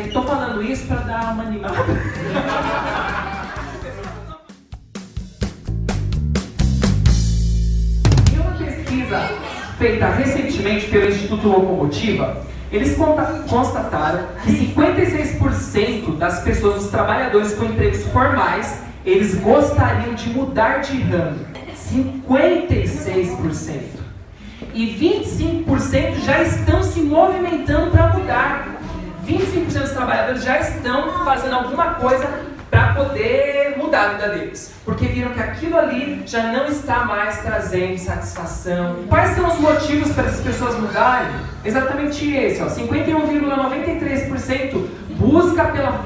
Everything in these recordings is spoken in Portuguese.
estou falando isso para dar uma animada. em uma pesquisa feita recentemente pelo Instituto Locomotiva, eles constataram que 56% das pessoas, dos trabalhadores com empregos formais, eles gostariam de mudar de ramo. 56%. E 25% já estão se movimentando para mudar. 25% dos trabalhadores já estão fazendo alguma coisa para poder mudar a vida deles. Porque viram que aquilo ali já não está mais trazendo satisfação. Quais são os motivos para essas pessoas mudarem? Exatamente esse, ó, 51,93% busca pela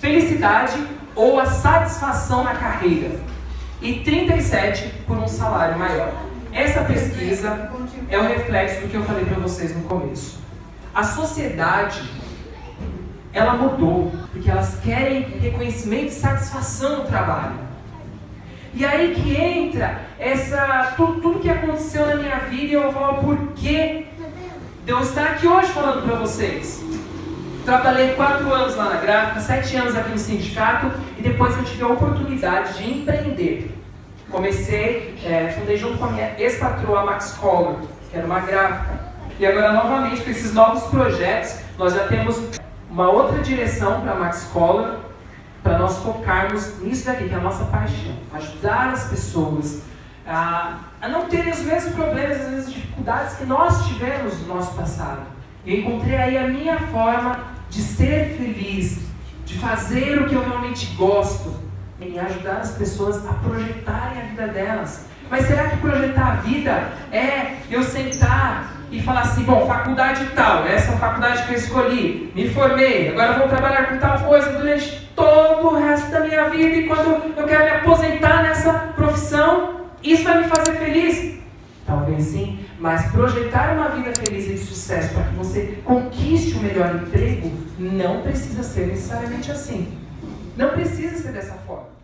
felicidade ou a satisfação na carreira e 37 por um salário maior. Essa pesquisa é o reflexo do que eu falei para vocês no começo. A sociedade ela mudou porque elas querem reconhecimento e satisfação no trabalho. E aí que entra essa tudo, tudo que aconteceu na minha vida e eu falar por que de eu estar aqui hoje falando para vocês. Trabalhei quatro anos lá na gráfica, sete anos aqui no sindicato e depois eu tive a oportunidade de empreender. Comecei, é, fundei junto com a minha ex-patroa Max Collor, que era uma gráfica. E agora, novamente, com esses novos projetos, nós já temos uma outra direção para a Max Collor, para nós focarmos nisso daqui, que é a nossa paixão. Ajudar as pessoas a, a não terem os mesmos problemas, as mesmas dificuldades que nós tivemos no nosso passado. Eu encontrei aí a minha forma de ser feliz, de fazer o que eu realmente gosto e ajudar as pessoas a projetarem a vida delas. Mas será que projetar a vida é eu sentar e falar assim, bom, faculdade tal, essa é a faculdade que eu escolhi, me formei, agora vou trabalhar com tal coisa durante todo o resto da minha vida e quando eu quero me aposentar nessa profissão, isso vai me fazer feliz? Talvez sim, mas projetar uma vida feliz e de sucesso para que você conquiste o melhor emprego não precisa ser necessariamente assim. Não precisa ser dessa forma.